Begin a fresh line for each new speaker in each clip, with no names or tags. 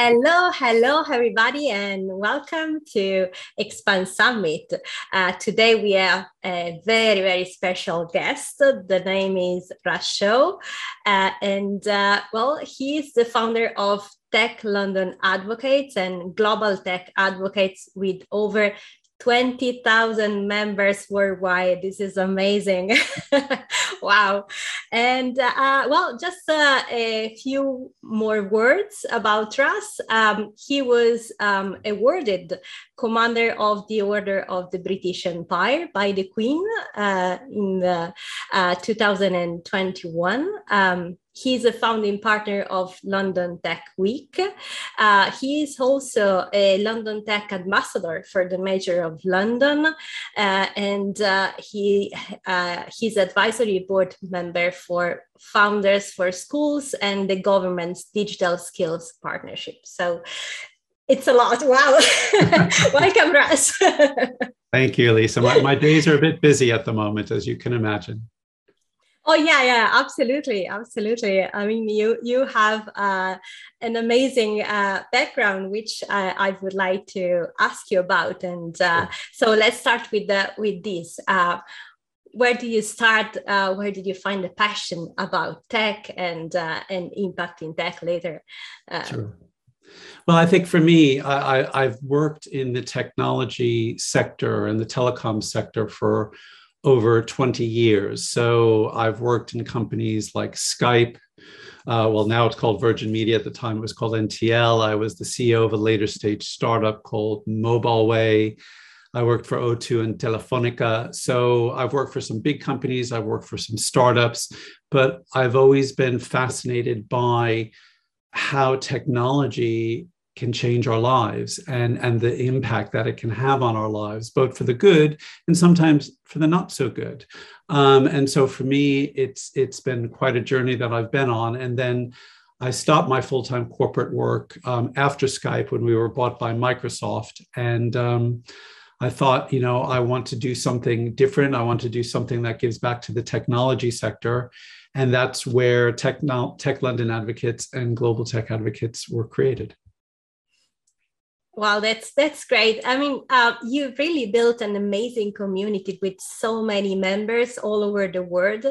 Hello, hello, everybody, and welcome to Expand Summit. Uh, today we have a very, very special guest. The name is Russ Shaw, uh, and uh, well, he's the founder of Tech London Advocates and Global Tech Advocates with over 20,000 members worldwide. This is amazing. wow. And uh, well, just uh, a few more words about Russ. Um, he was um, awarded Commander of the Order of the British Empire by the Queen uh, in uh, 2021. Um, He's a founding partner of London Tech Week. Uh, he is also a London Tech ambassador for the Mayor of London, uh, and uh, he uh, he's advisory board member for Founders for Schools and the government's Digital Skills Partnership. So it's a lot. Wow. Welcome, Russ.
Thank you, Lisa. My, my days are a bit busy at the moment, as you can imagine.
Oh yeah, yeah, absolutely, absolutely. I mean, you you have uh, an amazing uh, background, which uh, I would like to ask you about. And uh, so let's start with the with this. Uh, where do you start? Uh, where did you find the passion about tech and and impact in tech later?
sure. Well, I think for me, I, I've worked in the technology sector and the telecom sector for over 20 years. So I've worked in companies like Skype. Uh, well, now it's called Virgin Media. At the time, it was called NTL. I was the CEO of a later stage startup called Mobileway. I worked for O2 and Telefonica. So I've worked for some big companies, I've worked for some startups, but I've always been fascinated by how technology can change our lives and, and the impact that it can have on our lives, both for the good and sometimes for the not so good. Um, and so for me, it's it's been quite a journey that I've been on. And then I stopped my full time corporate work um, after Skype when we were bought by Microsoft. And um, I thought, you know, I want to do something different. I want to do something that gives back to the technology sector. And that's where Tech, Tech London Advocates and Global Tech Advocates were created.
Wow, that's that's great. I mean, uh, you really built an amazing community with so many members all over the world,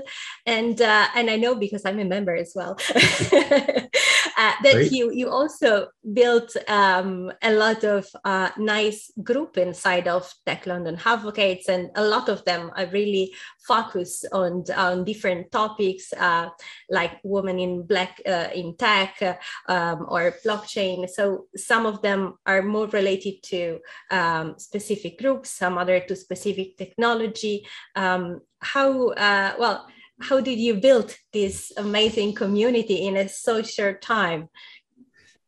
and uh, and I know because I'm a member as well. uh, that Great. you you also built um, a lot of uh, nice group inside of Tech London Advocates, and a lot of them are really focused on on different topics uh, like women in black uh, in tech um, or blockchain. So some of them are more related to um, specific groups, some other to specific technology. Um, how uh, well how did you build this amazing community in a so short time?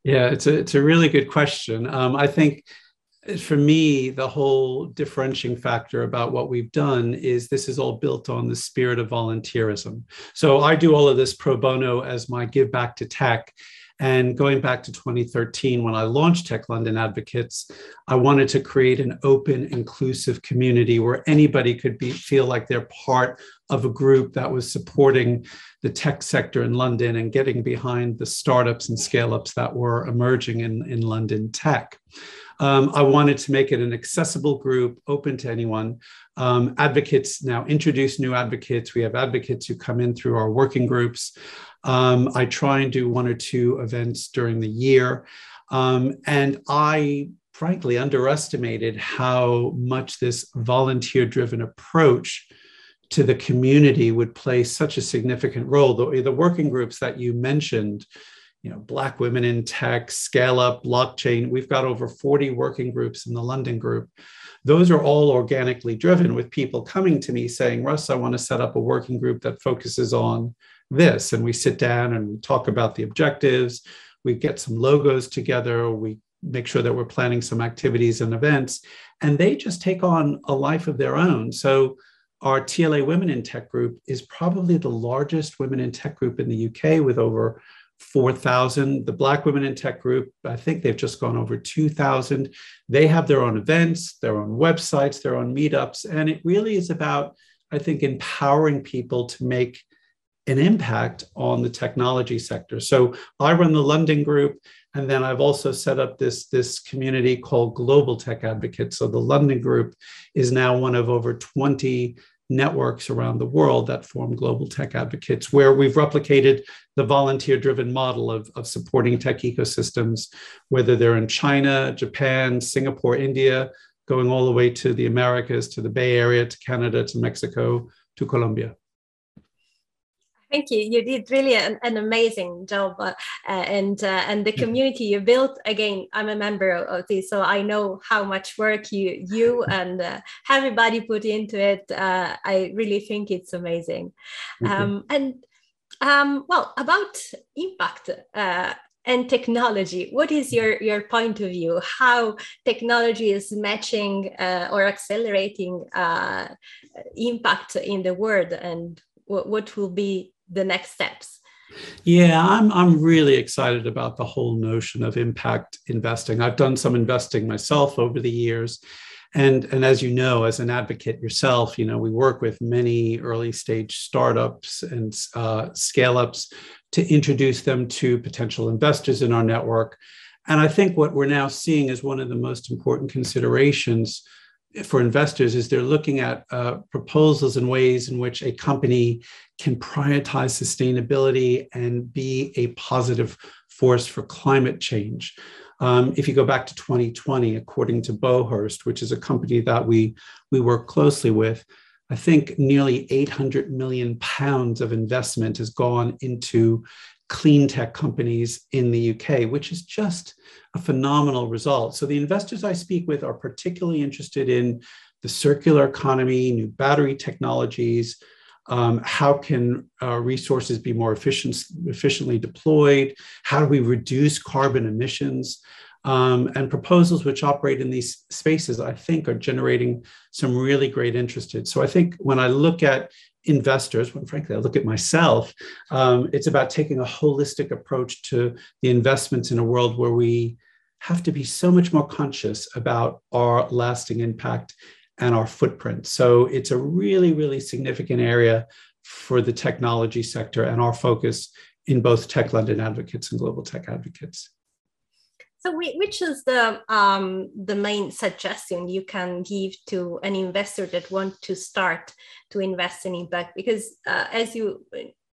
Yeah, it's a it's a really good question. Um, I think for me, the whole differentiating factor about what we've done is this is all built on the spirit of volunteerism. So I do all of this pro bono as my give back to tech. And going back to 2013, when I launched Tech London Advocates, I wanted to create an open, inclusive community where anybody could be, feel like they're part of a group that was supporting the tech sector in London and getting behind the startups and scale ups that were emerging in, in London tech. Um, I wanted to make it an accessible group, open to anyone. Um, advocates now introduce new advocates. We have advocates who come in through our working groups. Um, I try and do one or two events during the year. Um, and I frankly underestimated how much this volunteer driven approach to the community would play such a significant role. The, the working groups that you mentioned, you know, Black women in tech, scale up, blockchain, we've got over 40 working groups in the London group. Those are all organically driven with people coming to me saying, Russ, I want to set up a working group that focuses on this. And we sit down and we talk about the objectives. We get some logos together. We make sure that we're planning some activities and events. And they just take on a life of their own. So, our TLA Women in Tech group is probably the largest women in tech group in the UK with over 4,000. The Black Women in Tech group, I think they've just gone over 2,000. They have their own events, their own websites, their own meetups. And it really is about, I think, empowering people to make an impact on the technology sector. So I run the London group, and then I've also set up this, this community called Global Tech Advocates. So the London group is now one of over 20 networks around the world that form global tech advocates, where we've replicated the volunteer driven model of, of supporting tech ecosystems, whether they're in China, Japan, Singapore, India, going all the way to the Americas, to the Bay Area, to Canada, to Mexico, to Colombia.
Thank you. You did really an, an amazing job, uh, and uh, and the community you built. Again, I'm a member of this, so I know how much work you you and uh, everybody put into it. Uh, I really think it's amazing. Um, and um, well, about impact uh, and technology what is your your point of view how technology is matching uh, or accelerating uh, impact in the world and what will be the next steps?
Yeah, I'm I'm really excited about the whole notion of impact investing. I've done some investing myself over the years. And, and as you know, as an advocate yourself, you know, we work with many early stage startups and uh, scale ups to introduce them to potential investors in our network. And I think what we're now seeing is one of the most important considerations for investors is they're looking at uh, proposals and ways in which a company can prioritize sustainability and be a positive force for climate change. Um, if you go back to 2020, according to Beauhurst, which is a company that we, we work closely with, I think nearly 800 million pounds of investment has gone into clean tech companies in the UK, which is just a phenomenal result. So the investors I speak with are particularly interested in the circular economy, new battery technologies, um, how can uh, resources be more efficient, efficiently deployed? How do we reduce carbon emissions? Um, and proposals which operate in these spaces, I think, are generating some really great interest. So I think when I look at investors, when frankly I look at myself, um, it's about taking a holistic approach to the investments in a world where we have to be so much more conscious about our lasting impact and our footprint. So it's a really, really significant area for the technology sector and our focus in both Tech London advocates and global tech advocates.
So, which is the um, the main suggestion you can give to an investor that want to start to invest in impact? Because uh, as you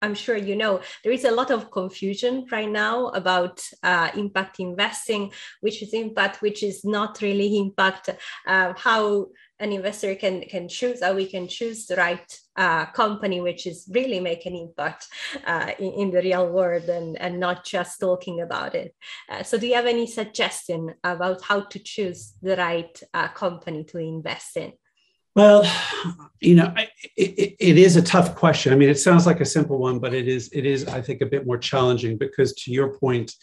I'm sure you know there is a lot of confusion right now about uh, impact investing, which is impact, which is not really impact. Uh, how an investor can can choose how we can choose the right uh, company which is really making impact uh, in, in, the real world and, and not just talking about it uh, so do you have any suggestion about how to choose the right uh, company to invest in
well you know it, it is a tough question i mean it sounds like a simple one but it is it is i think a bit more challenging because to your point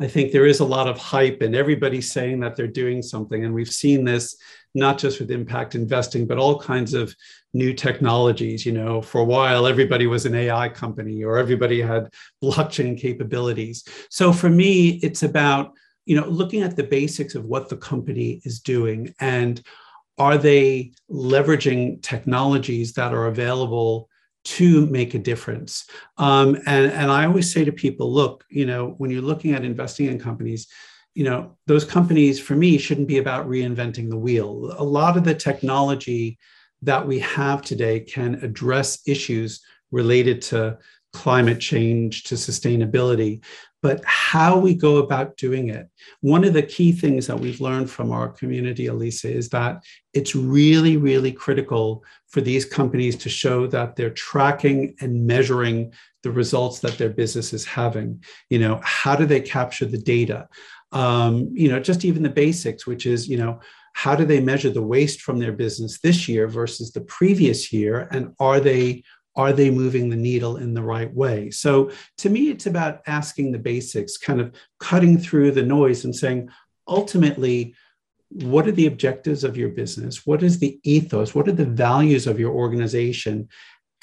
I think there is a lot of hype and everybody's saying that they're doing something. And we've seen this not just with impact investing, but all kinds of new technologies. You know, for a while, everybody was an AI company or everybody had blockchain capabilities. So for me, it's about, you know, looking at the basics of what the company is doing and are they leveraging technologies that are available to make a difference. Um, and, and I always say to people, look, you know, when you're looking at investing in companies, you know, those companies for me shouldn't be about reinventing the wheel. A lot of the technology that we have today can address issues related to climate change, to sustainability, but how we go about doing it. One of the key things that we've learned from our community, Elisa, is that it's really, really critical for these companies to show that they're tracking and measuring the results that their business is having. You know, how do they capture the data? Um, you know, just even the basics, which is, you know, how do they measure the waste from their business this year versus the previous year? And are they are they moving the needle in the right way? So to me, it's about asking the basics, kind of cutting through the noise and saying, ultimately, what are the objectives of your business? What is the ethos? What are the values of your organization?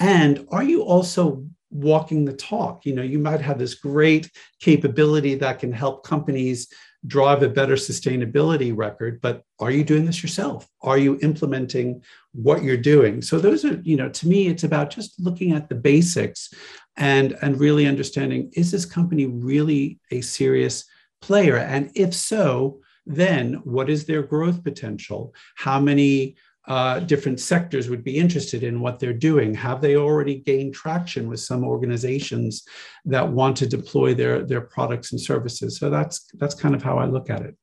And are you also walking the talk? You know, you might have this great capability that can help companies drive a better sustainability record, but are you doing this yourself? Are you implementing what you're doing? So those are, you know, to me, it's about just looking at the basics and and really understanding is this company really a serious player and if so then what is their growth potential how many uh, different sectors would be interested in what they're doing. Have they already gained traction with some organizations that want to deploy their their products and services? So that's that's kind of how i look at it.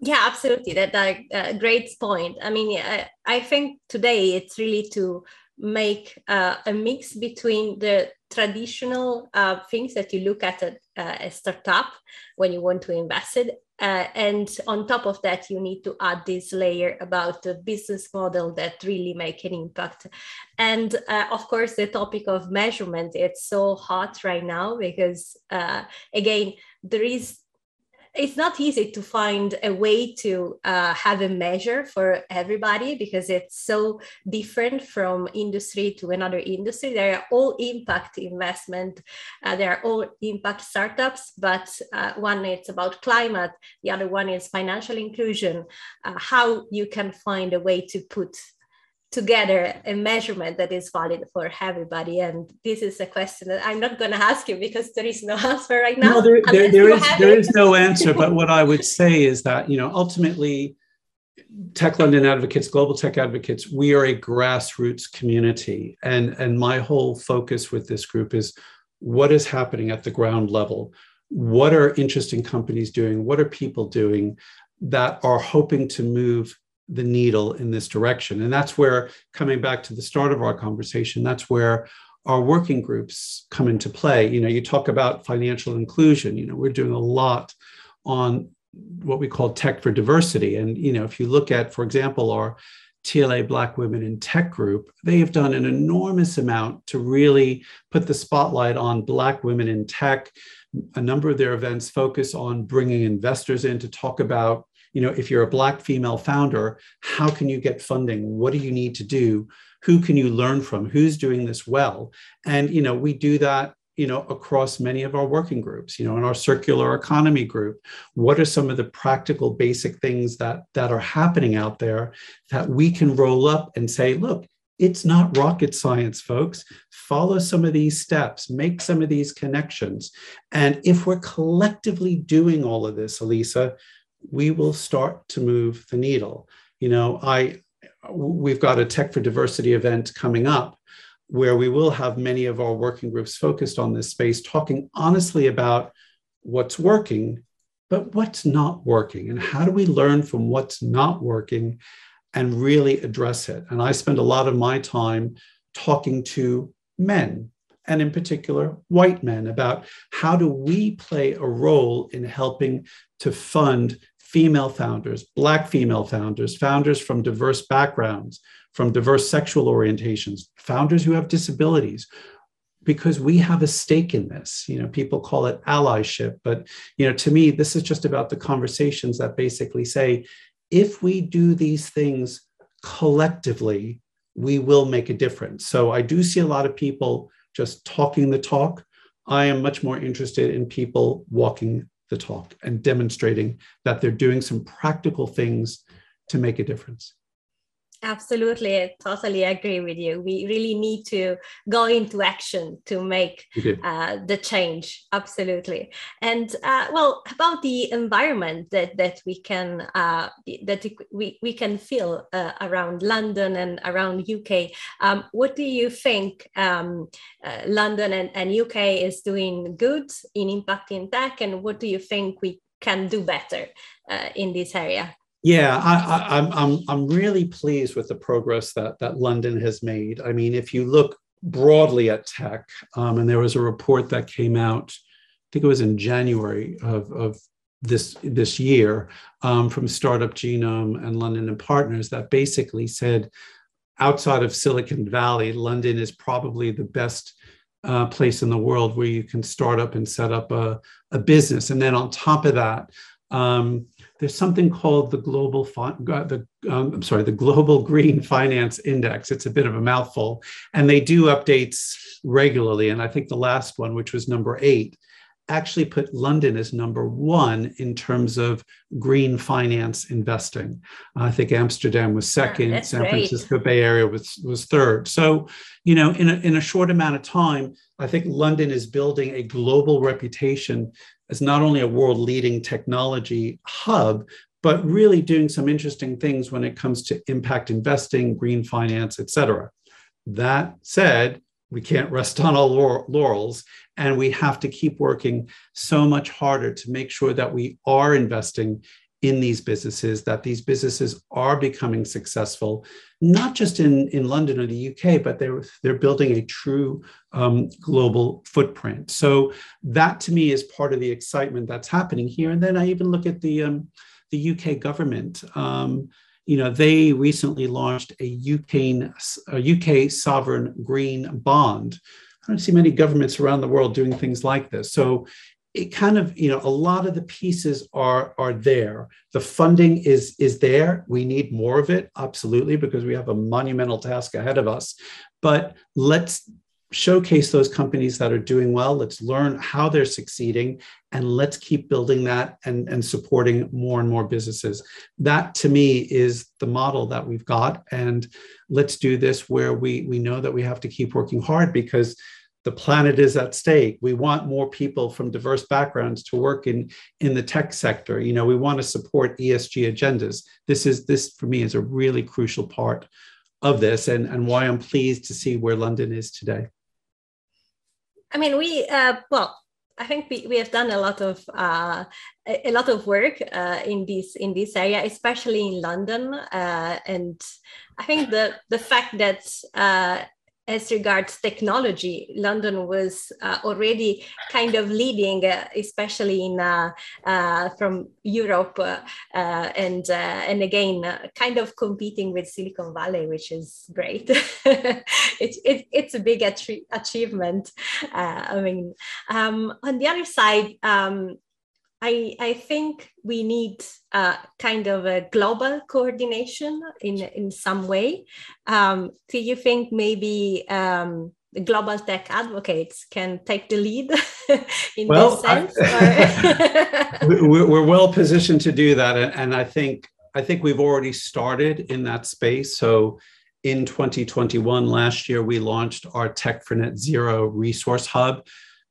Yeah absolutely. That, that uh, great point. I mean I, I think today it's really to make uh, a mix between the traditional uh, things that you look at a, uh, a, startup when you want to invest it. Uh, and on top of that, you need to add this layer about the business model that really make an impact. And uh, of course, the topic of measurement, it's so hot right now because uh, again, there is it's not easy to find a way to uh, have a measure for everybody because it's so different from industry to another industry. They are all impact investment, uh, they are all impact startups, but uh, one is about climate, the other one is financial inclusion. Uh, how you can find a way to put together a measurement that is valid for everybody? And this is a question that I'm not going to ask you because there is no answer right now.
No, there, there, there is there is no answer. But what I would say is that you know ultimately, Tech London Advocates, Global Tech Advocates, we are a grassroots community, and and my whole focus with this group is what is happening at the ground level. What are interesting companies doing? What are people doing that are hoping to move the needle in this direction. And that's where, coming back to the start of our conversation, that's where our working groups come into play. You know, you talk about financial inclusion, you know, we're doing a lot on what we call tech for diversity. And, you know, if you look at, for example, our TLA Black Women in Tech group, they have done an enormous amount to really put the spotlight on Black women in tech. A number of their events focus on bringing investors in to talk about you know if you're a black female founder how can you get funding? What do you need to do? Who can you learn from? Who's doing this well? And you know we do that you know across many of our working groups you know in our circular economy group. What are some of the practical basic things that that are happening out there that we can roll up and say look it's not rocket science folks. Follow some of these steps. Make some of these connections. And if we're collectively doing all of this elisa we will start to move the needle. You know, I we've got a Tech for Diversity event coming up where we will have many of our working groups focused on this space, talking honestly about what's working, but what's not working, and how do we learn from what's not working and really address it. And I spend a lot of my time talking to men and in particular white men about how do we play a role in helping to fund female founders, Black female founders, founders from diverse backgrounds, from diverse sexual orientations, founders who have disabilities, because we have a stake in this. You know, people call it allyship, but you know, to me, this is just about the conversations that basically say, if we do these things collectively, we will make a difference. So I do see a lot of people just talking the talk. I am much more interested in people walking the talk and demonstrating that they're doing some practical things to make a difference.
Absolutely, I totally agree with you. We really need to go into action to make uh, the change. Absolutely, and uh, well, about the environment that that we can uh, that we we can feel uh, around London and around UK. Um, what do you think um, uh, London and, and UK is doing good in impacting tech, and what do you think we can do better uh, in this area?
Yeah, I, am I'm, I'm I'm really pleased with the progress that that London has made. I mean, if you look broadly at tech, um, and there was a report that came out, I think it was in January of, of this this year um, from Startup Genome and London and Partners that basically said, outside of Silicon Valley, London is probably the best uh, place in the world where you can start up and set up a, a business. And then on top of that, um, there's something called the global the um, I'm sorry the global green finance index. It's a bit of a mouthful, and they do updates regularly. And I think the last one, which was number eight, actually put London as number one in terms of green finance investing. I think Amsterdam was ah, second, yeah, San great. Francisco Bay Area was, was third. So, you know, in a, in a short amount of time, I think London is building a global reputation as not only a world leading technology hub, but really doing some interesting things when it comes to impact investing, green finance, et cetera. That said, we can't rest on our laurels and we have to keep working so much harder to make sure that we are investing in these businesses, that these businesses are becoming successful, not just in, in London or the UK, but they're, they're building a true um, global footprint. So that to me is part of the excitement that's happening here. And then I even look at the, um, the UK government. Um, you know, they recently launched a UK, a UK sovereign green bond. I don't see many governments around the world doing things like this. So it kind of, you know, a lot of the pieces are are there. The funding is is there. We need more of it, absolutely, because we have a monumental task ahead of us. But let's showcase those companies that are doing well. Let's learn how they're succeeding and let's keep building that and, and supporting more and more businesses. That to me is the model that we've got. And let's do this where we, we know that we have to keep working hard because the planet is at stake. We want more people from diverse backgrounds to work in, in the tech sector. You know, we want to support ESG agendas. This is this for me is a really crucial part of this and, and why I'm pleased to see where London is today.
I mean, we uh, well, I think we, we have done a lot of uh, a, lot of work uh, in this in this area, especially in London, uh, and I think the the fact that uh, as regards technology, London was uh, already kind of leading, uh, especially in uh, uh from Europe, uh, uh, and and again, kind of competing with Silicon Valley, which is great. it's it, it's a big achievement. I mean, um, on the other side. Um, I, I think we need uh, kind of a global coordination in, in some way. Um, do you think maybe um, the global tech advocates can take the lead in well, this sense?
I, we're well positioned to do that, and I think I think we've already started in that space. So in 2021, last year, we launched our Tech for Net Zero resource hub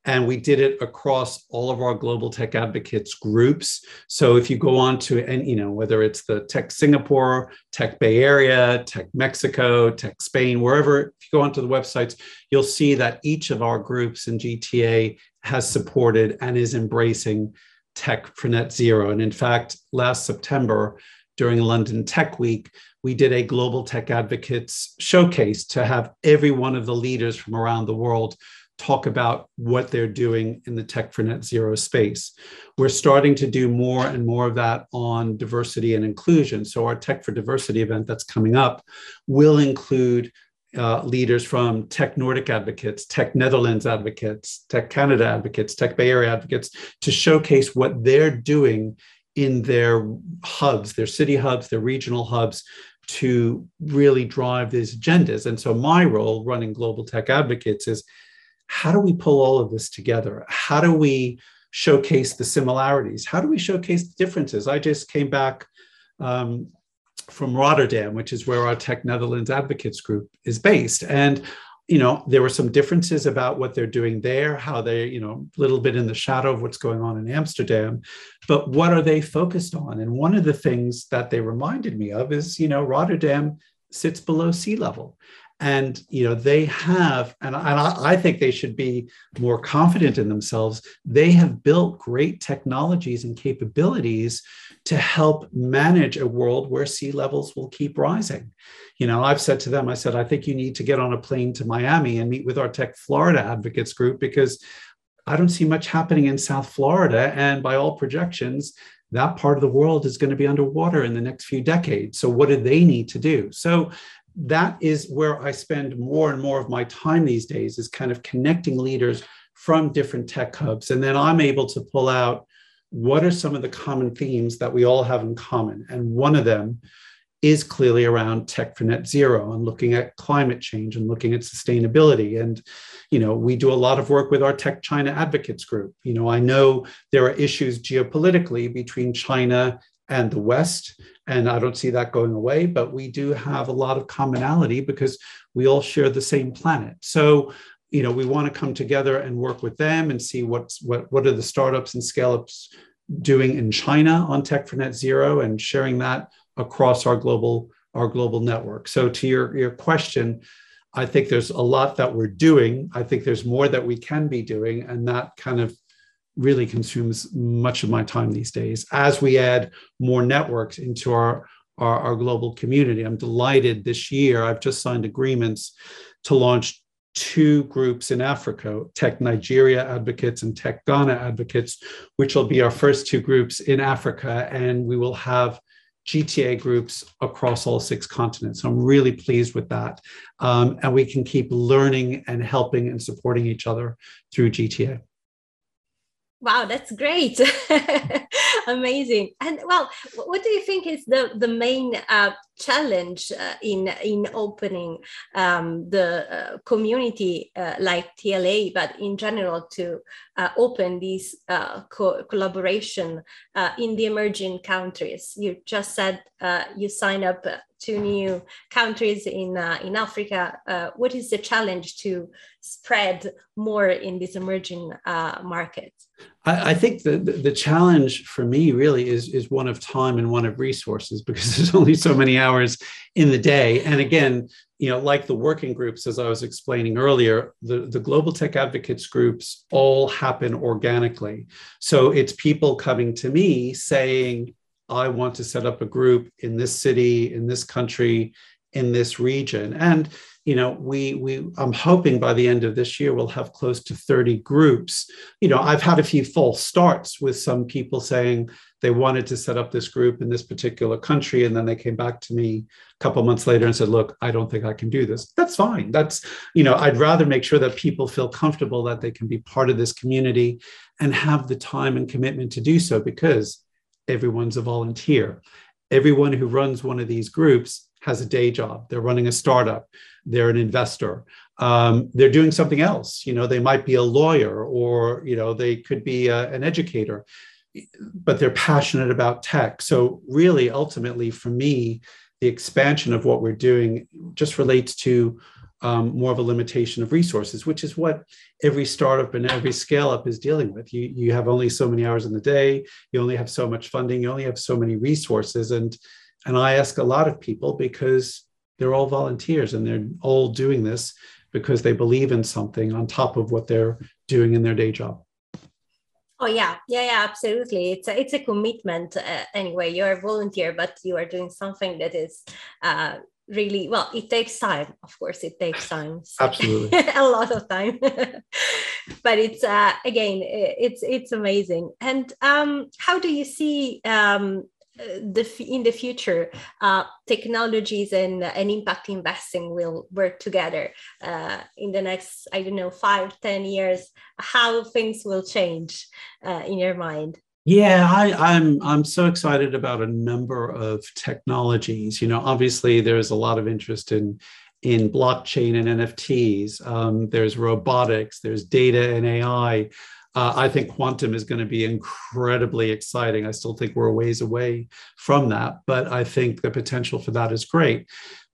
and we did it across all of our global tech advocates groups. So if you go on to and you know whether it's the tech singapore tech bay area tech mexico tech spain wherever if you go onto the websites you'll see that each of our groups in gta has supported and is embracing tech for net zero. And in fact last september during london tech week we did a global tech advocates showcase to have every one of the leaders from around the world talk about what they're doing in the tech for net zero space. We're starting to do more and more of that on diversity and inclusion. So, our Tech for Diversity event that's coming up will include uh, leaders from Tech Nordic advocates, Tech Netherlands advocates, Tech Canada advocates, Tech Bay Area advocates to showcase what they're doing in their hubs, their city hubs, their regional hubs to really drive these agendas. And so my role running Global Tech Advocates is how do we pull all of this together? How do we showcase the similarities? How do we showcase the differences? I just came back um, from Rotterdam, which is where our Tech Netherlands Advocates Group is based. And you know there were some differences about what they're doing there how they you know a little bit in the shadow of what's going on in amsterdam but what are they focused on and one of the things that they reminded me of is you know rotterdam sits below sea level and you know they have and, I, I think they should be more confident in themselves they have built great technologies and capabilities to help manage a world where sea levels will keep rising you know i've said to them i said i think you need to get on a plane to miami and meet with our tech florida advocates group because i don't see much happening in south florida and by all projections that part of the world is going to be underwater in the next few decades. So, what do they need to do? So, that is where I spend more and more of my time these days is kind of connecting leaders from different tech hubs. And then I'm able to pull out what are some of the common themes that we all have in common. And one of them is clearly around tech for net zero and looking at climate change and looking at sustainability. And, you know, we do a lot of work with our Tech China Advocates Group. You know, I know there are issues geopolitically between China and the West, and I don't see that going away, but we do have a lot of commonality because we all share the same planet. So, you know, we want to come together and work with them and see what's what what are the startups and scale ups doing in China on Tech for Net Zero and sharing that across our global our global network. So to your, your question, I think there's a lot that we're doing. I think there's more that we can be doing, and that kind of really consumes much of my time these days as we add more networks into our, our, our global community. I'm delighted this year. I've just signed agreements to launch two groups in Africa, Tech Nigeria Advocates and Tech Ghana Advocates, which will be our first two groups in Africa. And we will have GTA groups across all six continents. So I'm really pleased with that. Um, and we can keep learning and helping and supporting each other through GTA.
Wow, that's great. Amazing. And well, what do you think is the, the main uh, challenge uh, in, in opening um, the uh, community uh, like TLA, but in general to uh, open these uh, co collaboration in the emerging countries? You just said you sign up two new countries in, in Africa. what is the challenge to spread more in these emerging markets?
I, I think the, the, the challenge for me really is is one of time and one of resources because there's only so many hours in the day. And again, you know, like the working groups, as I was explaining earlier, the, the global tech advocates groups all happen organically. So it's people coming to me saying, I want to set up a group in this city, in this country, in this region. And you know we we i'm hoping by the end of this year we'll have close to 30 groups. You know i've had a few false starts with some people saying they wanted to set up this group in this particular country and then they came back to me a couple months later and said look i don't think i can do this. That's fine. That's you know i'd rather make sure that people feel comfortable that they can be part of this community and have the time and commitment to do so because everyone's a volunteer. Everyone who runs one of these groups has a day job. They're running a startup. They're an investor. Um, they're doing something else. You know, they might be a lawyer or, you know, they could be a, an educator, but they're passionate about tech. So, really, ultimately, for me, the expansion of what we're doing just relates to um, more of a limitation of resources, which is what every startup and every scale up is dealing with. You, you have only so many hours in the day, you only have so much funding, you only have so many resources. And and I ask a lot of people because they're all volunteers and they're all doing this because they believe in something on top of what they're doing in their day job.
Oh yeah, yeah, yeah, absolutely. It's a, it's a commitment uh, anyway. You're a volunteer, but you are doing something that is uh, really well. It takes time, of course. It takes time.
Absolutely,
a lot of time. but it's uh, again, it's it's amazing. And um, how do you see um, the in the future uh, technologies and and impact investing will work together uh, in the next i don't know five ten years how things will change uh, in your mind?
Yeah I, i'm i'm so excited about a number of technologies. You know obviously there's a lot of interest in in blockchain and nfts um, there's robotics there's data and ai uh, I think quantum is going to be incredibly exciting. I still think we're a ways away from that, but I think the potential for that is great.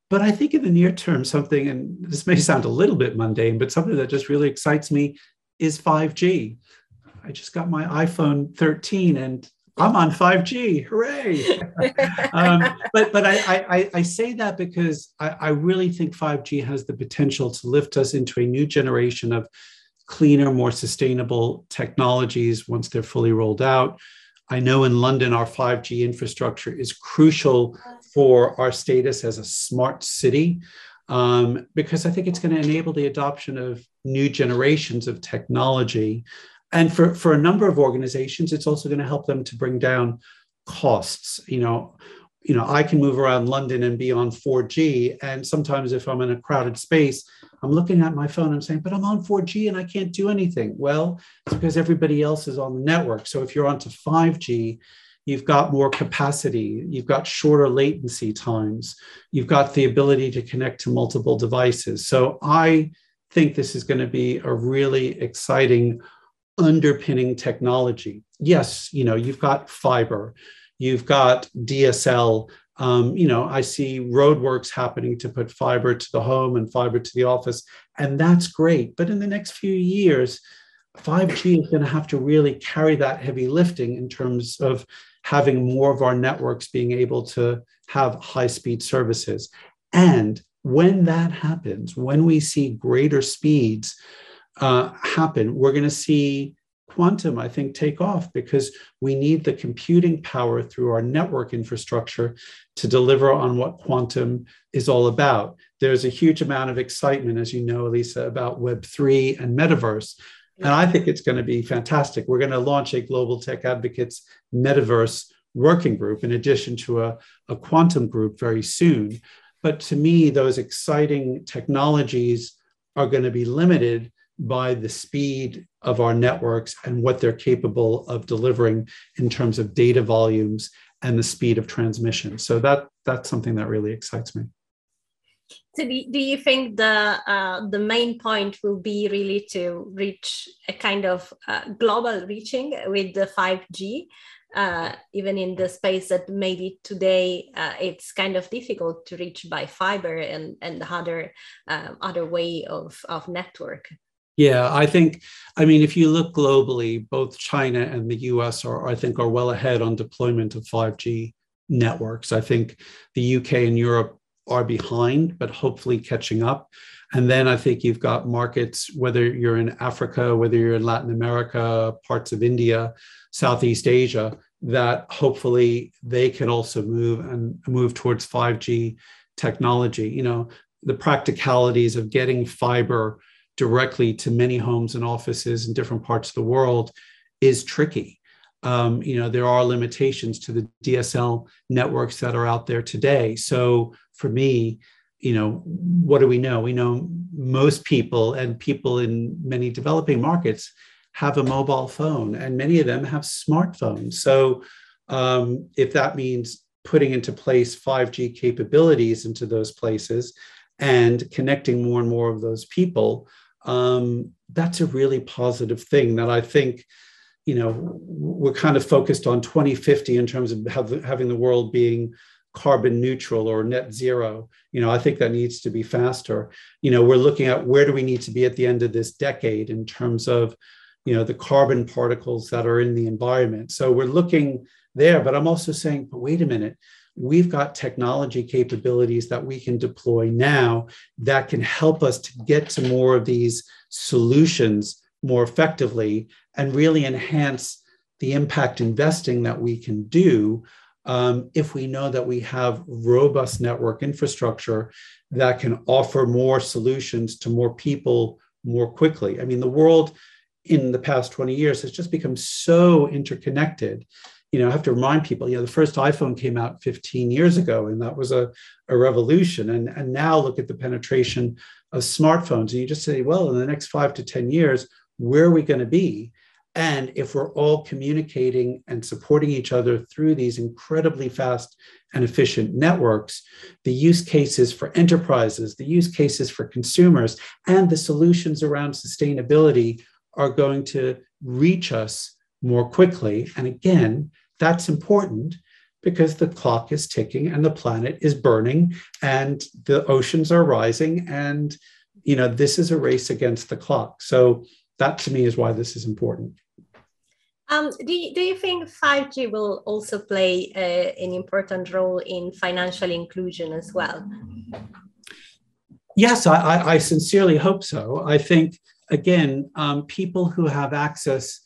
But I think in the near term, something, and this may sound a little bit mundane, but something that just really excites me is 5G. I just got my iPhone 13 and I'm on 5G. Hooray. um, but but I, I, I, say that because I, I really think 5G has the potential to lift us into a new generation of cleaner, more sustainable technologies once they're fully rolled out. I know in London, our 5G infrastructure is crucial for our status as a smart city um, because I think it's going to enable the adoption of new generations of technology. And for, for a number of organizations, it's also going to help them to bring down costs. You know, you know, I can move around London and be on 4G. And sometimes if I'm in a crowded space, I'm looking at my phone and saying, but I'm on 4G and I can't do anything. Well, it's because everybody else is on the network. So if you're onto 5G, you've got more capacity, you've got shorter latency times, you've got the ability to connect to multiple devices. So I think this is going to be a really exciting underpinning technology. Yes, you know, you've got fiber, you've got DSL. Um, you know, I see roadworks happening to put fiber to the home and fiber to the office, and that's great. But in the next few years, 5G is going to have to really carry that heavy lifting in terms of having more of our networks being able to have high speed services. And when that happens, when we see greater speeds uh, happen, we're going to see quantum, I think, take off because we need the computing power through our network infrastructure to deliver on what quantum is all about. There's a huge amount of excitement, as you know, Elisa, about Web3 and metaverse. And I think it's going to be fantastic. We're going to launch a Global Tech Advocates Metaverse working group in addition to a, a quantum group very soon. But to me, those exciting technologies are going to be limited by the speed of our networks and what they're capable of delivering in terms of data volumes and the speed of transmission. So that that's something that really excites me.
So do you think the uh, the main point will be really to reach a kind of uh, global reaching with the 5G, uh, even in the space that maybe today uh, it's kind of difficult to reach by fiber and and other um, other way of of network?
Yeah, I think, I mean, if you look globally, both China and the US are, I think, are well ahead on deployment of 5G networks. I think the UK and Europe are behind, but hopefully catching up. And then I think you've got markets, whether you're in Africa, whether you're in Latin America, parts of India, Southeast Asia, that hopefully they can also move and move towards 5G technology. You know, the practicalities of getting fiber directly to many homes and offices in different parts of the world is tricky. Um, you know, there are limitations to the DSL networks that are out there today. So for me, you know, what do we know? We know most people and people in many developing markets have a mobile phone, and many of them have smartphones. So um, if that means putting into place 5G capabilities into those places and connecting more and more of those people, um, that's a really positive thing that I think, you know, we're kind of focused on 2050 in terms of have, having the world being carbon neutral or net zero. You know, I think that needs to be faster. You know, we're looking at where do we need to be at the end of this decade in terms of, you know, the carbon particles that are in the environment. So we're looking there, but I'm also saying, but wait a minute, we've got technology capabilities that we can deploy now that can help us to get to more of these solutions more effectively and really enhance the impact investing that we can do um, if we know that we have robust network infrastructure that can offer more solutions to more people more quickly. I mean, the world in the past 20 years has just become so interconnected you know, I have to remind people, you know, the first iPhone came out 15 years ago, and that was a, a revolution. And, and now look at the penetration of smartphones. And you just say, well, in the next five to 10 years, where are we going to be? And if we're all communicating and supporting each other through these incredibly fast and efficient networks, the use cases for enterprises, the use cases for consumers, and the solutions around sustainability are going to reach us more quickly. And again, that's important because the clock is ticking and the planet is burning and the oceans are rising and you know this is a race against the clock so that to me is why this is important
um, do, you, do you think 5G will also play uh, an important role in financial inclusion as well?
Yes, I, I sincerely hope so. I think, again, um, people who have access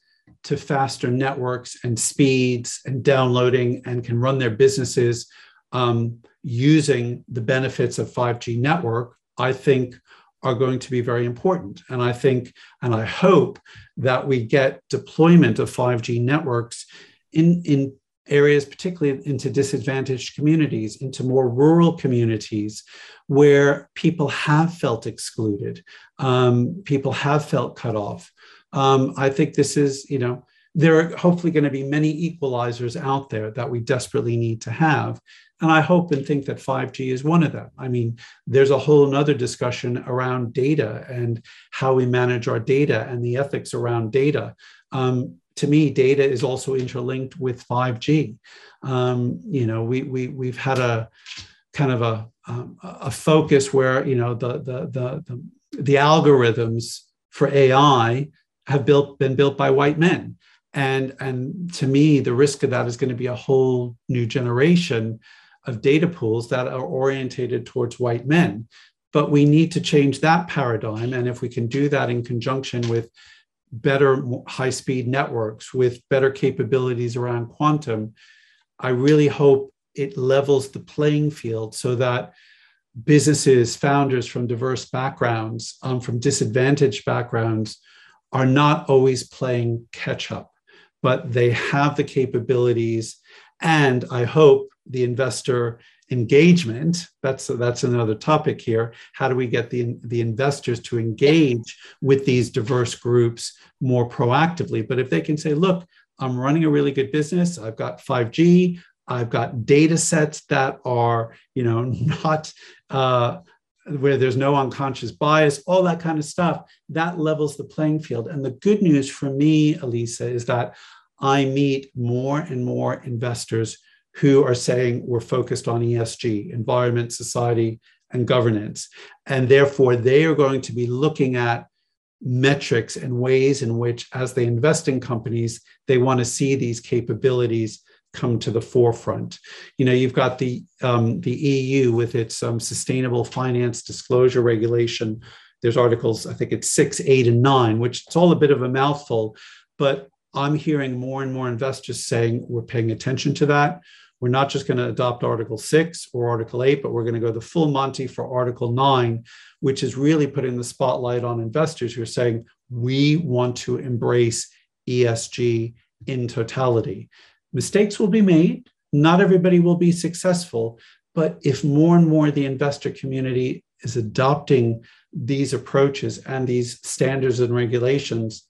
to faster networks and speeds and downloading and can run their businesses um, using the benefits of 5G network, I think are going to be very important. And I think and I hope that we get deployment of 5G networks in, in areas, particularly into disadvantaged communities, into more rural communities where people have felt excluded, um, people have felt cut off. Um, I think this is, you know, there are hopefully going to be many equalizers out there that we desperately need to have. And I hope and think that 5G is one of them. I mean, there's a whole nother discussion around data and how we manage our data and the ethics around data. Um, to me, data is also interlinked with 5G. Um, you know, we, we, we've had a kind of a, um, a focus where, you know, the, the, the, the, the algorithms for AI have built, been built by white men. And and to me the risk of that is going to be a whole new generation of data pools that are orientated towards white men. But we need to change that paradigm. And if we can do that in conjunction with better high speed networks with better capabilities around quantum i really hope it levels the playing field so that businesses founders from diverse backgrounds um, from disadvantaged backgrounds are not always playing catch up but they have the capabilities. And i hope the investor engagement that's that's another topic here. How do we get the the investors to engage with these diverse groups more proactively? But if they can say look i'm running a really good business. I've got 5g i've got data sets that are you know not uh, where there's no unconscious bias, all that kind of stuff, that levels the playing field. And the good news for me, Elisa, is that I meet more and more investors who are saying we're focused on ESG, environment, society, and governance. And therefore, they are going to be looking at metrics and ways in which, as they invest in companies, they want to see these capabilities come to the forefront. You know, you've got the um, the EU with its um, sustainable finance disclosure regulation. There's articles, I think it's six, eight, and nine, which it's all a bit of a mouthful, but I'm hearing more and more investors saying we're paying attention to that. We're not just going to adopt Article 6 or Article 8, but we're going to go the full Monty for Article 9, which is really putting the spotlight on investors who are saying we want to embrace ESG in totality. Mistakes will be made. Not everybody will be successful. But if more and more the investor community is adopting these approaches and these standards and regulations,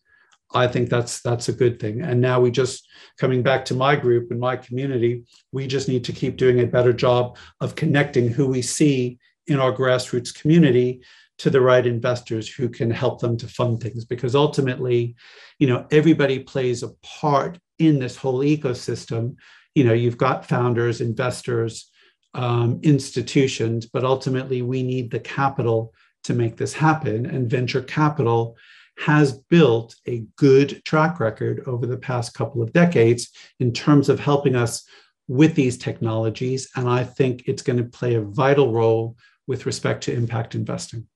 I think that's that's a good thing. And now we just coming back to my group and my community, we just need to keep doing a better job of connecting who we see in our grassroots community to the right investors who can help them to fund things because ultimately, you know, everybody plays a part in this whole ecosystem. You know, you've got founders, investors, um, institutions, but ultimately we need the capital to make this happen. And venture capital has built a good track record over the past couple of decades in terms of helping us with these technologies. And I think it's going to play a vital role with respect to impact investing.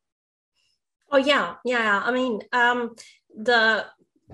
Oh yeah, yeah. I mean, um, the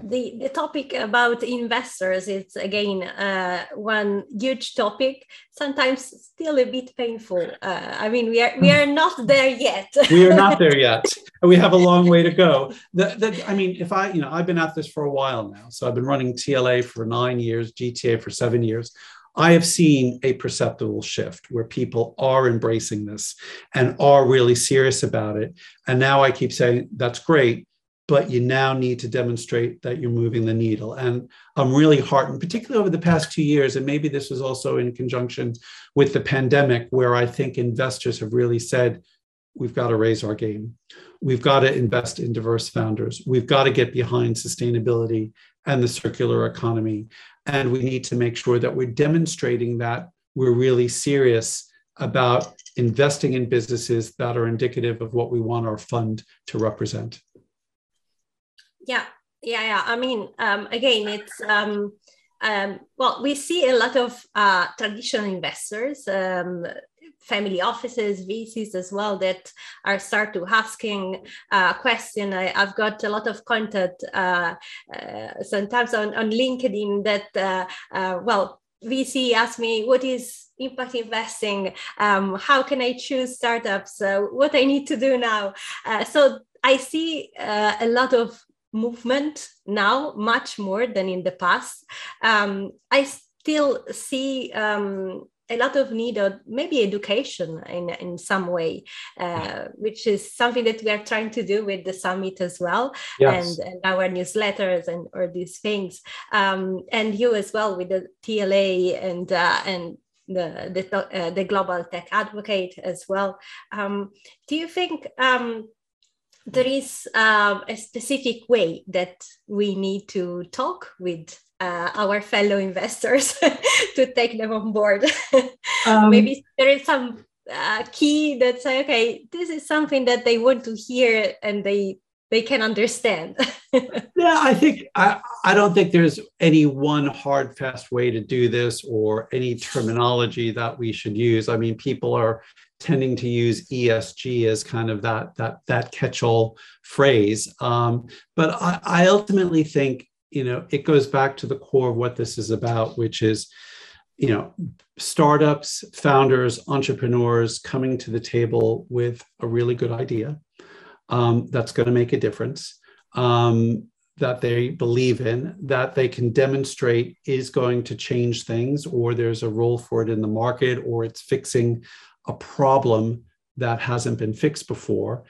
the, the topic about investors is again uh, one huge topic sometimes still a bit painful. Uh, i mean we are we are not there yet.
We are not there yet. We have a long way to go. The, the, i mean if i you know i've been at this for a while now. So i've been running tla for nine years gta for seven years. I have seen a perceptible shift where people are embracing this and are really serious about it. And now I keep saying, that's great but you now need to demonstrate that you're moving the needle. And I'm really heartened, particularly over the past two years, and maybe this was also in conjunction with the pandemic, where I think investors have really said, we've got to raise our game. We've got to invest in diverse founders. We've got to get behind sustainability and the circular economy. And we need to make sure that we're demonstrating that we're really serious about investing in businesses that are indicative of what we want our fund to represent
yeah yeah yeah. I mean um, again it's um, um, well we see a lot of uh, traditional investors um, family offices vcs as well that are start to asking uh, question. I, have got a lot of contact uh, uh, sometimes on, on linkedin that uh, uh, well vc asked me what is impact investing? Um, how can i choose startups? What i need to do now? So I see uh, a lot of movement now much more than in the past. Um, I still see um, a lot of need of maybe education in, in some way, uh, which is something that we are trying to do with the summit as well, yes. and, and, our newsletters and or these things, um, and you as well with the TLA and uh, and the the, uh, the global tech advocate as well. Um, do you think? Um, there is um, a specific way that we need to talk with uh, our fellow investors to take them on board. um, Maybe there is some uh, key that say, okay, this is something that they want to hear and they they can understand.
yeah, I think I, I don't think there's any one hard fast way to do this or any terminology that we should use. I mean, people are tending to use ESG as kind of that that that catch-all phrase. Um, but I, I ultimately think you know it goes back to the core of what this is about, which is you know startups, founders, entrepreneurs coming to the table with a really good idea um, that's going to make a difference. Um, that they believe in, that they can demonstrate is going to change things, or there's a role for it in the market, or it's fixing a problem that hasn't been fixed before.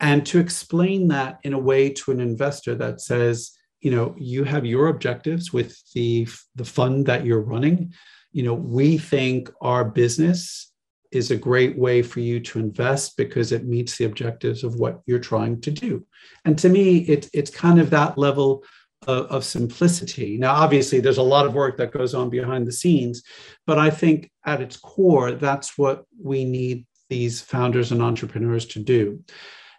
And to explain that in a way to an investor that says you know you have your objectives with the the fund that you're running. You know we think our business is a great way for you to invest because it meets the objectives of what you're trying to do. And to me it, it's kind of that level of, of, simplicity. Now, obviously, there's a lot of work that goes on behind the scenes, but I think at its core, that's what we need these founders and entrepreneurs to do.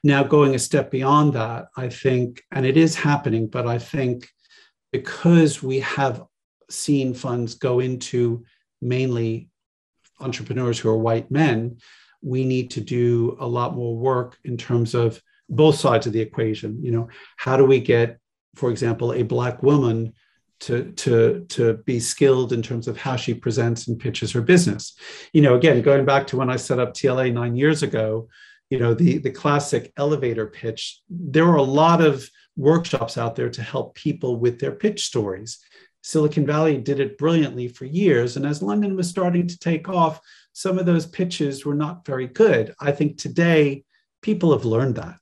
Now, going a step beyond that, I think, and it is happening, but I think because we have seen funds go into mainly entrepreneurs who are white men, we need to do a lot more work in terms of both sides of the equation. You know, how do we get for example, a black woman to, to, to be skilled in terms of how she presents and pitches her business. You know, again, going back to when I set up TLA nine years ago, you know, the, the classic elevator pitch, there were a lot of workshops out there to help people with their pitch stories. Silicon Valley did it brilliantly for years. And as London was starting to take off, some of those pitches were not very good. I think today people have learned that.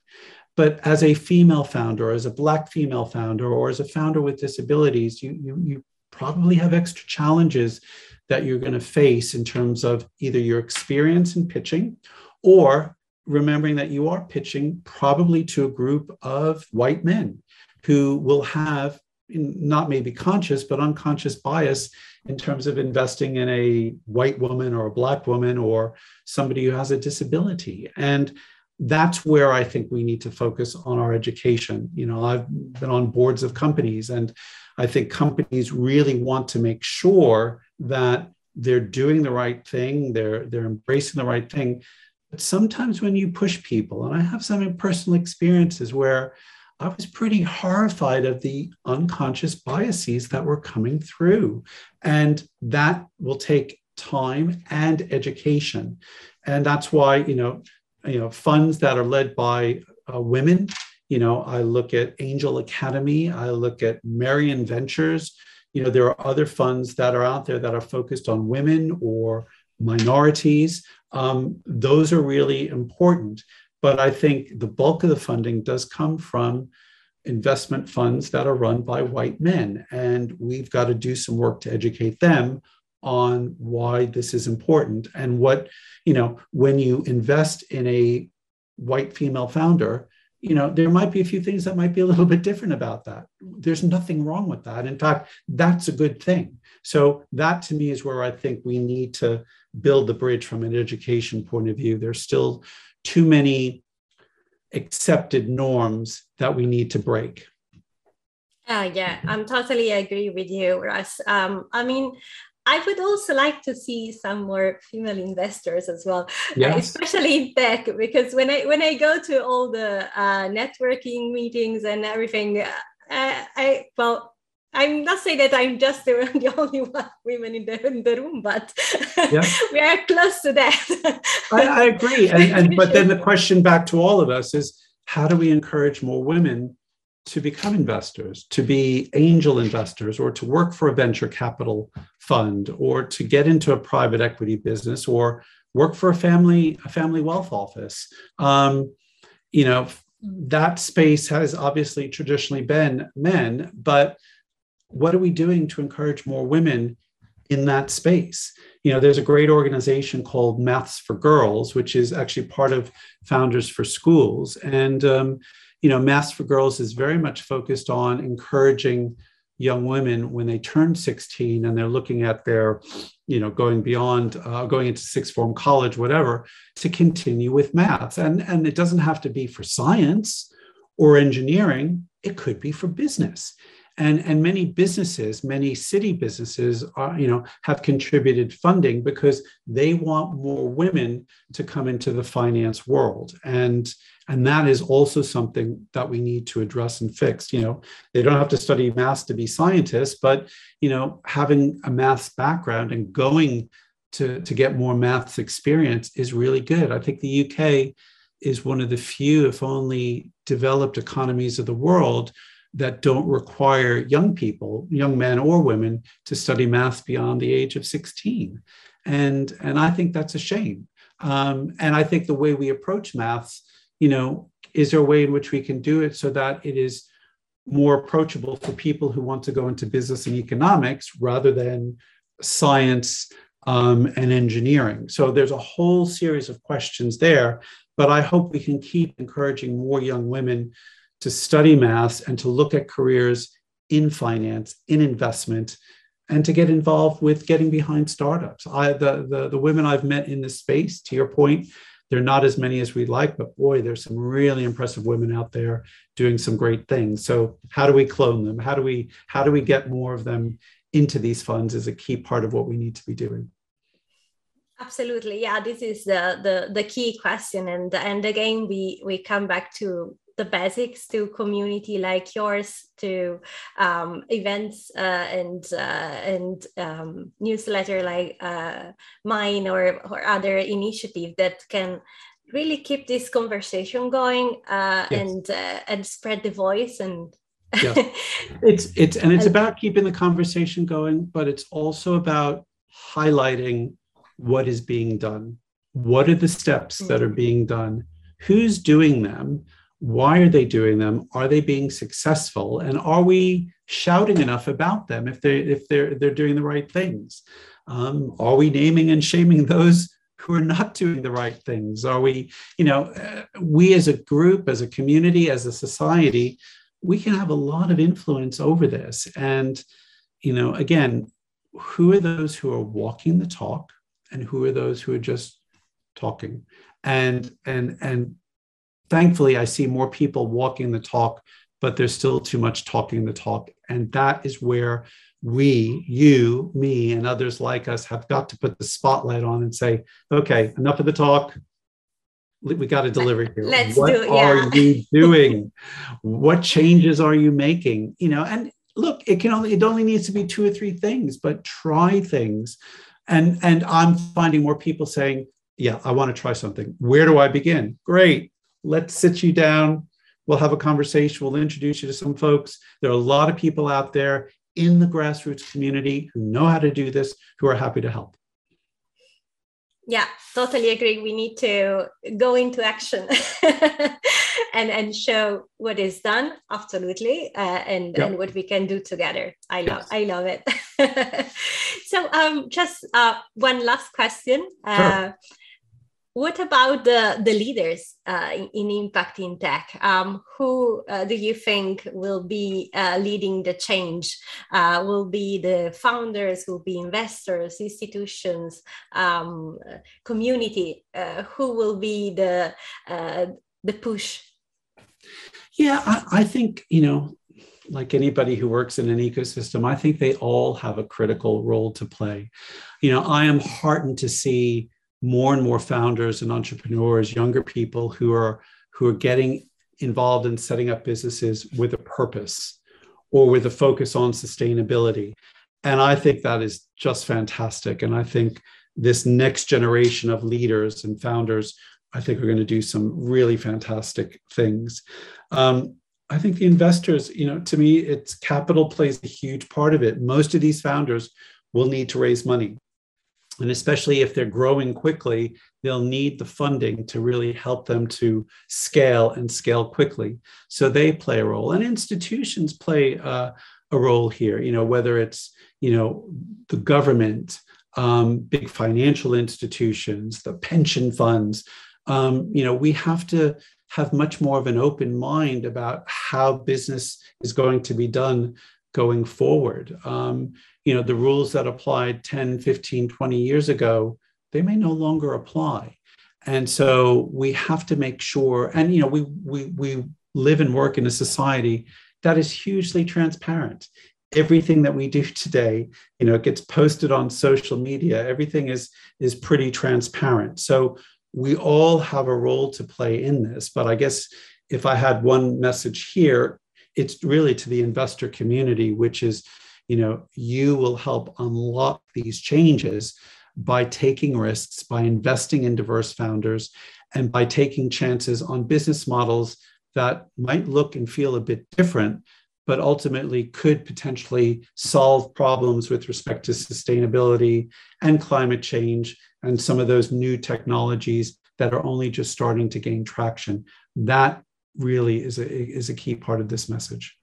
But as a female founder, as a Black female founder, or as a founder with disabilities, you, you, you probably have extra challenges that you're going to face in terms of either your experience in pitching or remembering that you are pitching probably to a group of white men who will have not maybe conscious but unconscious bias in terms of investing in a white woman or a black woman or somebody who has a disability. And that's where I think we need to focus on our education. You know, I've been on boards of companies, and I think companies really want to make sure that they're doing the right thing, they're they're embracing the right thing. But sometimes when you push people, and I have some personal experiences where I was pretty horrified of the unconscious biases that were coming through. And that will take time and education. And that's why, you know, you know funds that are led by uh, women. You know i look at Angel Academe i look at marion ventures. You know there are other funds that are out there that are focused on women or minorities. Um, those are really important but i think the bulk of the funding does come from investment funds that are run by white men and we've got to do some work to educate them on why this is important and what you know when you invest in a white female founder you know there might be a few things that might be a little bit different about that. There's nothing wrong with that. In fact that's a good thing. So that to me is where i think we need to build the bridge from an education point of view. There's still too many accepted norms that we need to break.
Uh, yeah, I'm totally agree with you, Russ. Um, I mean, I would also like to see some more female investors as well, yes. uh, especially in tech, because when I when I go to all the uh, networking meetings and everything, uh, I well, I'm not saying that I'm just the, the only one women in the, in the room, but yeah. we are close to that.
I, I agree, and, and but then the question back to all of us is, how do we encourage more women to become investors, to be angel investors, or to work for a venture capital fund, or to get into a private equity business, or work for a family a family wealth office. Um, you know, that space has obviously traditionally been men, but what are we doing to encourage more women in that space? You know, there's a great organization called Maths for Girls, which is actually part of Founders for Schools, and um, you know, Maths for Girls is very much focused on encouraging young women when they turn 16 and they're looking at their, you know, going beyond, uh, going into sixth form college, whatever, to continue with math. And, and it doesn't have to be for science or engineering, it could be for business and and many businesses many city businesses are you know have contributed funding because they want more women to come into the finance world. And and that is also something that we need to address and fix. You know they don't have to study math to be scientists but you know having a maths background and going to to get more maths experience is really good. I think the uk is one of the few if only developed economies of the world that don't require young people, young men or women, to study math beyond the age of 16. And, and I think that's a shame. Um, and I think the way we approach maths, you know, is there a way in which we can do it so that it is more approachable for people who want to go into business and economics rather than science um, and engineering? So there's a whole series of questions there, but I hope we can keep encouraging more young women to study math and to look at careers in finance, in investment, and to get involved with getting behind startups. I, the, the, the women I've met in this space, to your point, they're not as many as we'd like, but boy, there's some really impressive women out there doing some great things. So how do we clone them? How do we how do we get more of them into these funds is a key part of what we need to be doing.
Absolutely, yeah. This is the the, the key question, and and again we we come back to the basics to community like yours to um, events uh, and uh, and um, newsletter like uh, mine or, or other initiative that can really keep this conversation going uh, yes. and uh, and spread the voice and
yeah. it's it's and it's about keeping the conversation going but it's also about highlighting what is being done what are the steps that are being done who's doing them why are they doing them? Are they being successful? And are we shouting enough about them if they if they're they're doing the right things? Um, are we naming and shaming those who are not doing the right things? Are we you know uh, we as a group as a community as a society we can have a lot of influence over this. And you know again who are those who are walking the talk and who are those who are just talking? And and and thankfully, I see more people walking the talk, but there's still too much talking the talk. And that is where we, you, me, and others like us have got to put the spotlight on and say, okay, enough of the talk. We got to deliver here.
Let's
what
do it,
are you doing? what changes are you making? You know, and look, it can only it only needs to be two or three things, but try things. And and I'm finding more people saying, yeah, I want to try something. Where do I begin? Great let's sit you down. We'll have a conversation. We'll introduce you to some folks. There are a lot of people out there in the grassroots community who know how to do this, who are happy to help.
Yeah, totally agree. We need to go into action and and show what is done. Absolutely, uh, and yep. and what we can do together. I love yes. I love it. so, um, just uh, one last question. Uh, sure what about the, the leaders uh, in, in, impact in tech? Um, who uh, do you think will be uh, leading the change? Uh, will be the founders, will be investors, institutions, um, community? Uh, who will be the uh, the push?
Yeah, I, I think you know, like anybody who works in an ecosystem, I think they all have a critical role to play. You know, I am heartened to see more and more founders and entrepreneurs, younger people who are who are getting involved in setting up businesses with a purpose or with a focus on sustainability. And I think that is just fantastic. And I think this next generation of leaders and founders, I think, are going to do some really fantastic things. Um, I think the investors, you know, to me, it's capital plays a huge part of it. Most of these founders will need to raise money. And especially if they're growing quickly, they'll need the funding to really help them to scale and scale quickly. So they play a role. And institutions play uh, a role here, you know, whether it's, you know, the government, um, big financial institutions, the pension funds. Um, you know, we have to have much more of an open mind about how business is going to be done going forward. Um, you know, the rules that applied 10, 15, 20 years ago, they may no longer apply. And so we have to make sure, and you know, we we we live and work in a society that is hugely transparent. Everything that we do today, you know, gets posted on social media. Everything is is pretty transparent. So we all have a role to play in this. But I guess if I had one message here, it's really to the investor community, which is, you know, you will help unlock these changes by taking risks, by investing in diverse founders, and by taking chances on business models that might look and feel a bit different, but ultimately could potentially solve problems with respect to sustainability and climate change and some of those new technologies that are only just starting to gain traction. That really is a, is a key part of this message.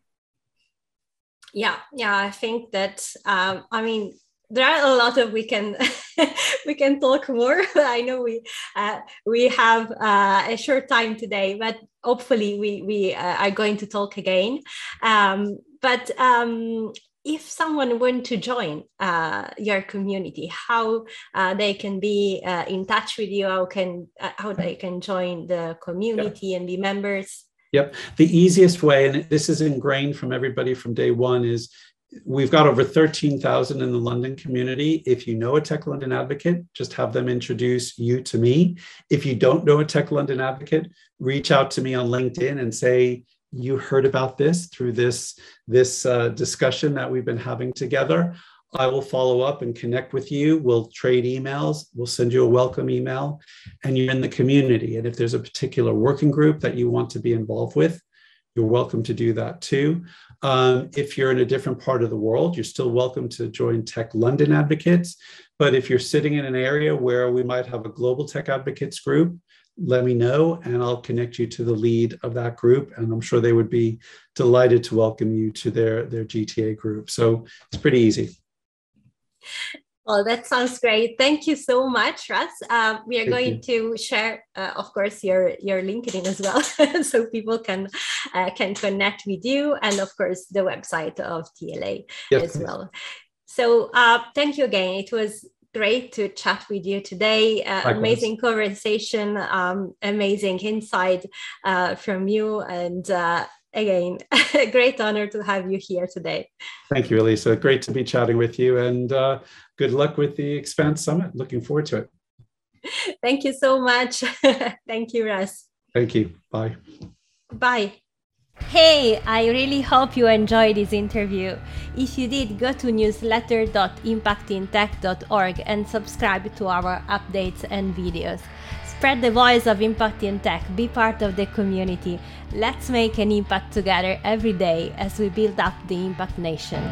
Yeah, yeah, I think that, um, I mean, there are a lot of we can we can talk more. I know we uh, we have uh, a short time today but hopefully we we uh, are going to talk again. Um, but um, if someone want to join uh, your community, how uh, they can be uh, in touch with you, how can how they can join the community and be members.
Yep, the easiest way, and this is ingrained from everybody from day one, is we've got over 13,000 in the London community. If you know a Tech London advocate, just have them introduce you to me. If you don't know a Tech London advocate, reach out to me on LinkedIn and say, you heard about this through this this uh, discussion that we've been having together i will follow up and connect with you we'll trade emails we'll send you a welcome email and you're in the community and if there's a particular working group that you want to be involved with you're welcome to do that too um, if you're in a different part of the world you're still welcome to join tech london advocates but if you're sitting in an area where we might have a global tech advocates group let me know and I'll connect you to the lead of that group. And I'm sure they would be delighted to welcome you to their, their GTA group. So it's pretty easy.
Well, that sounds great. Thank you so much, Russ. Uh, we are Thank going you. to share, uh, of course, your your LinkedIn as well, so people can uh, can connect with you, and of course, the website of TLA yes, as well. So, uh, thank you again. It was great to chat with you today. Uh, amazing conversation, um, amazing insight uh, from you, and uh, again, a great honor to have you here today.
Thank you, Elisa. Great to be chatting with you, and uh, good luck with the Expand Summit. Looking forward to it.
Thank you so much. Thank you, Russ.
Thank you. Bye.
Bye. Hey, I really hope you enjoyed this interview. If you did, go to newsletter.impactintech.org and subscribe to our updates and videos. Spread the voice of Impact in Tech, be part of the community. Let's make an impact together every day as we build up the Impact Nation.